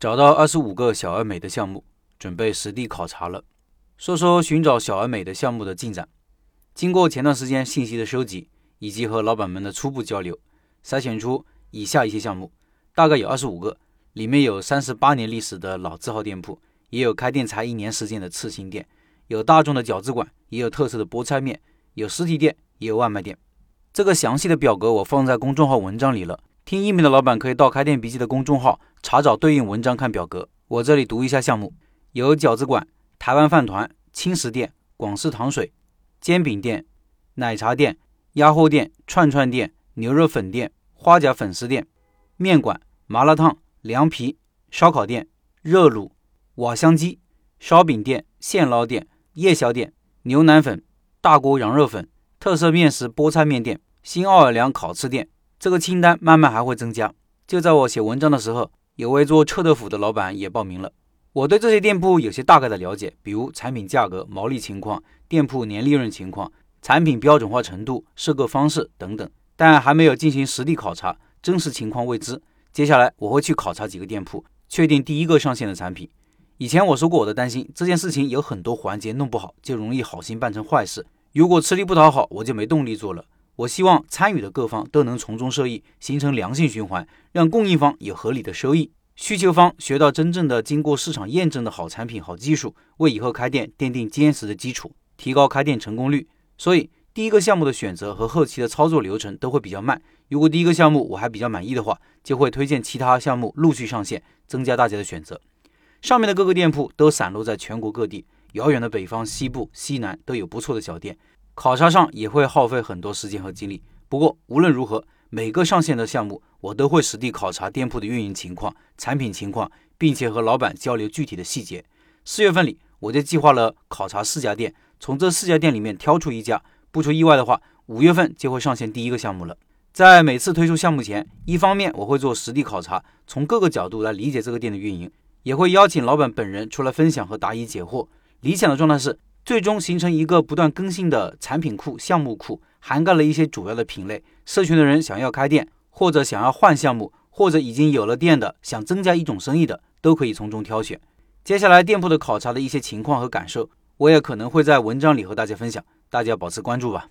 找到二十五个小而美的项目，准备实地考察了。说说寻找小而美的项目的进展。经过前段时间信息的收集，以及和老板们的初步交流，筛选出以下一些项目，大概有二十五个，里面有三十八年历史的老字号店铺，也有开店才一年时间的次新店，有大众的饺子馆，也有特色的菠菜面，有实体店，也有外卖店。这个详细的表格我放在公众号文章里了。听音频的老板可以到开店笔记的公众号查找对应文章看表格。我这里读一下项目：有饺子馆、台湾饭团、轻食店、广式糖水、煎饼店、奶茶店、鸭货店、串串店、牛肉粉店、花甲粉丝店、面馆、麻辣烫、凉皮、烧烤店、热卤、瓦香鸡、烧饼店、现捞店、夜宵店、牛腩粉、大锅羊肉粉、特色面食菠菜面店、新奥尔良烤翅店。这个清单慢慢还会增加。就在我写文章的时候，有位做臭豆腐的老板也报名了。我对这些店铺有些大概的了解，比如产品价格、毛利情况、店铺年利润情况、产品标准化程度、设购方式等等，但还没有进行实地考察，真实情况未知。接下来我会去考察几个店铺，确定第一个上线的产品。以前我说过我的担心，这件事情有很多环节弄不好，就容易好心办成坏事。如果吃力不讨好，我就没动力做了。我希望参与的各方都能从中受益，形成良性循环，让供应方有合理的收益，需求方学到真正的经过市场验证的好产品、好技术，为以后开店奠定坚实的基础，提高开店成功率。所以，第一个项目的选择和后期的操作流程都会比较慢。如果第一个项目我还比较满意的话，就会推荐其他项目陆续上线，增加大家的选择。上面的各个店铺都散落在全国各地，遥远的北方、西部、西南都有不错的小店。考察上也会耗费很多时间和精力。不过无论如何，每个上线的项目，我都会实地考察店铺的运营情况、产品情况，并且和老板交流具体的细节。四月份里，我就计划了考察四家店，从这四家店里面挑出一家，不出意外的话，五月份就会上线第一个项目了。在每次推出项目前，一方面我会做实地考察，从各个角度来理解这个店的运营，也会邀请老板本人出来分享和答疑解惑。理想的状态是。最终形成一个不断更新的产品库、项目库，涵盖了一些主要的品类。社群的人想要开店，或者想要换项目，或者已经有了店的想增加一种生意的，都可以从中挑选。接下来店铺的考察的一些情况和感受，我也可能会在文章里和大家分享，大家保持关注吧。